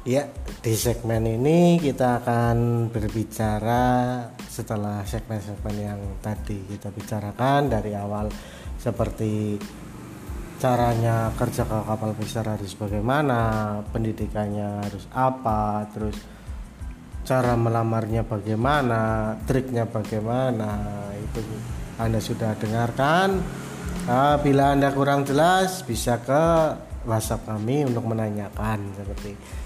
Ya, di segmen ini kita akan berbicara setelah segmen-segmen yang tadi kita bicarakan dari awal seperti caranya kerja ke kapal besar harus bagaimana, pendidikannya harus apa, terus cara melamarnya bagaimana, triknya bagaimana, itu Anda sudah dengarkan. Nah, bila Anda kurang jelas bisa ke WhatsApp kami untuk menanyakan seperti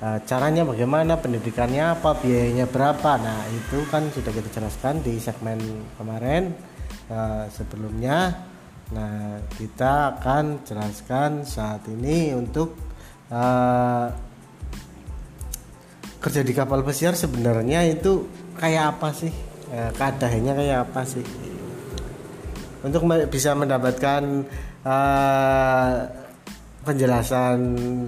caranya bagaimana pendidikannya apa biayanya berapa. Nah itu kan sudah kita jelaskan di segmen kemarin uh, sebelumnya. Nah kita akan jelaskan saat ini untuk uh, kerja di kapal pesiar sebenarnya itu kayak apa sih? Uh, keadaannya kayak apa sih? Untuk bisa mendapatkan uh, penjelasan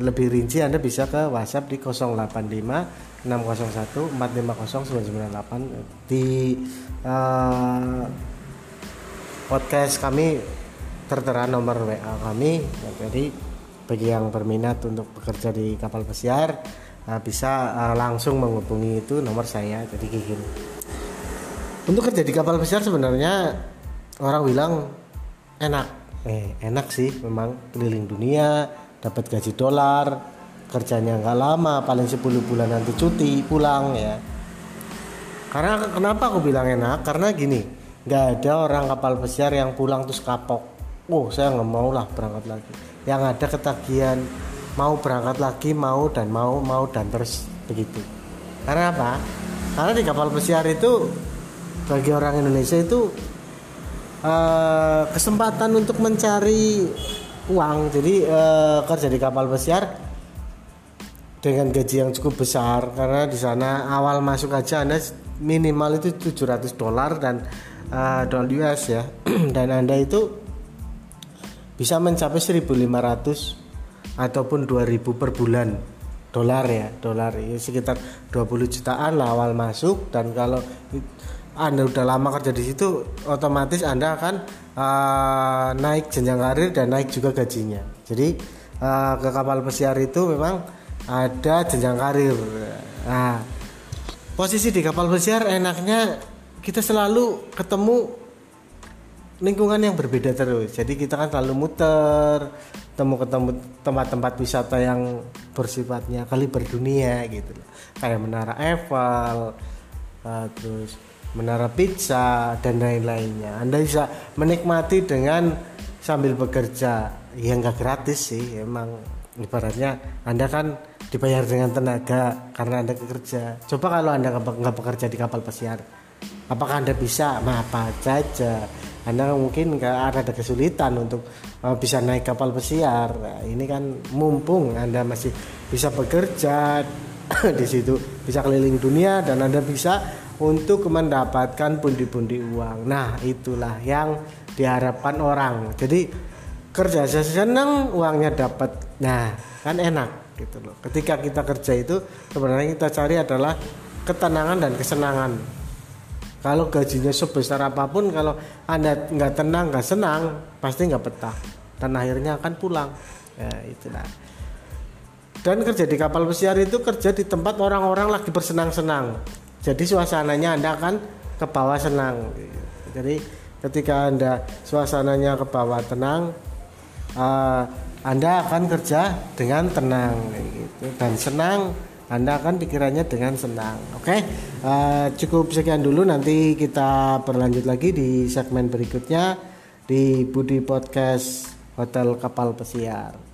lebih rinci Anda bisa ke WhatsApp di 085 601 450 998 di uh, podcast kami tertera nomor WA kami. Jadi bagi yang berminat untuk bekerja di kapal pesiar uh, bisa uh, langsung menghubungi itu nomor saya jadi gini untuk kerja di kapal pesiar sebenarnya orang bilang enak eh enak sih memang keliling dunia dapat gaji dolar kerjanya nggak lama paling 10 bulan nanti cuti pulang ya. Karena kenapa aku bilang enak? Karena gini nggak ada orang kapal pesiar yang pulang terus kapok. Oh saya nggak mau lah berangkat lagi. Yang ada ketagihan mau berangkat lagi mau dan mau mau dan terus begitu. Karena apa? Karena di kapal pesiar itu bagi orang Indonesia itu uh, kesempatan untuk mencari uang. Jadi uh, kerja di kapal pesiar dengan gaji yang cukup besar. Karena di sana awal masuk aja anda minimal itu 700 dolar dan uh, dolar US ya. Dan anda itu bisa mencapai 1500 ataupun 2000 per bulan. Dolar ya dolar. Ya sekitar 20 jutaan lah awal masuk. Dan kalau anda udah lama kerja di situ, otomatis Anda akan uh, naik jenjang karir dan naik juga gajinya. Jadi uh, ke kapal pesiar itu memang ada jenjang karir. Nah, posisi di kapal pesiar enaknya kita selalu ketemu lingkungan yang berbeda terus. Jadi kita kan selalu muter, temu ketemu tempat-tempat wisata yang bersifatnya kali berdunia gitu. Kayak Menara Eiffel, uh, terus menara pizza dan lain-lainnya. Anda bisa menikmati dengan sambil bekerja. Ya nggak gratis sih, emang ibaratnya Anda kan dibayar dengan tenaga karena Anda bekerja. Coba kalau Anda nggak bekerja di kapal pesiar, apakah Anda bisa? Nah, apa saja. Anda mungkin nggak ada kesulitan untuk uh, bisa naik kapal pesiar. Nah, ini kan mumpung Anda masih bisa bekerja di situ, bisa keliling dunia dan Anda bisa untuk mendapatkan pundi-pundi uang. Nah, itulah yang diharapkan orang. Jadi kerja senang uangnya dapat. Nah, kan enak gitu loh. Ketika kita kerja itu sebenarnya kita cari adalah ketenangan dan kesenangan. Kalau gajinya sebesar apa pun, kalau anda nggak tenang, nggak senang, pasti nggak betah dan akhirnya akan pulang. Ya itulah. Dan kerja di kapal pesiar itu kerja di tempat orang-orang lagi bersenang-senang jadi suasananya anda akan ke bawah senang. Jadi ketika anda suasananya ke bawah tenang uh, anda akan kerja dengan tenang. Gitu. Dan senang anda akan pikirannya dengan senang. Oke? Okay? uh, cukup sekian dulu. Nanti kita berlanjut lagi di segmen berikutnya di Budi Podcast Hotel Kapal Pesiar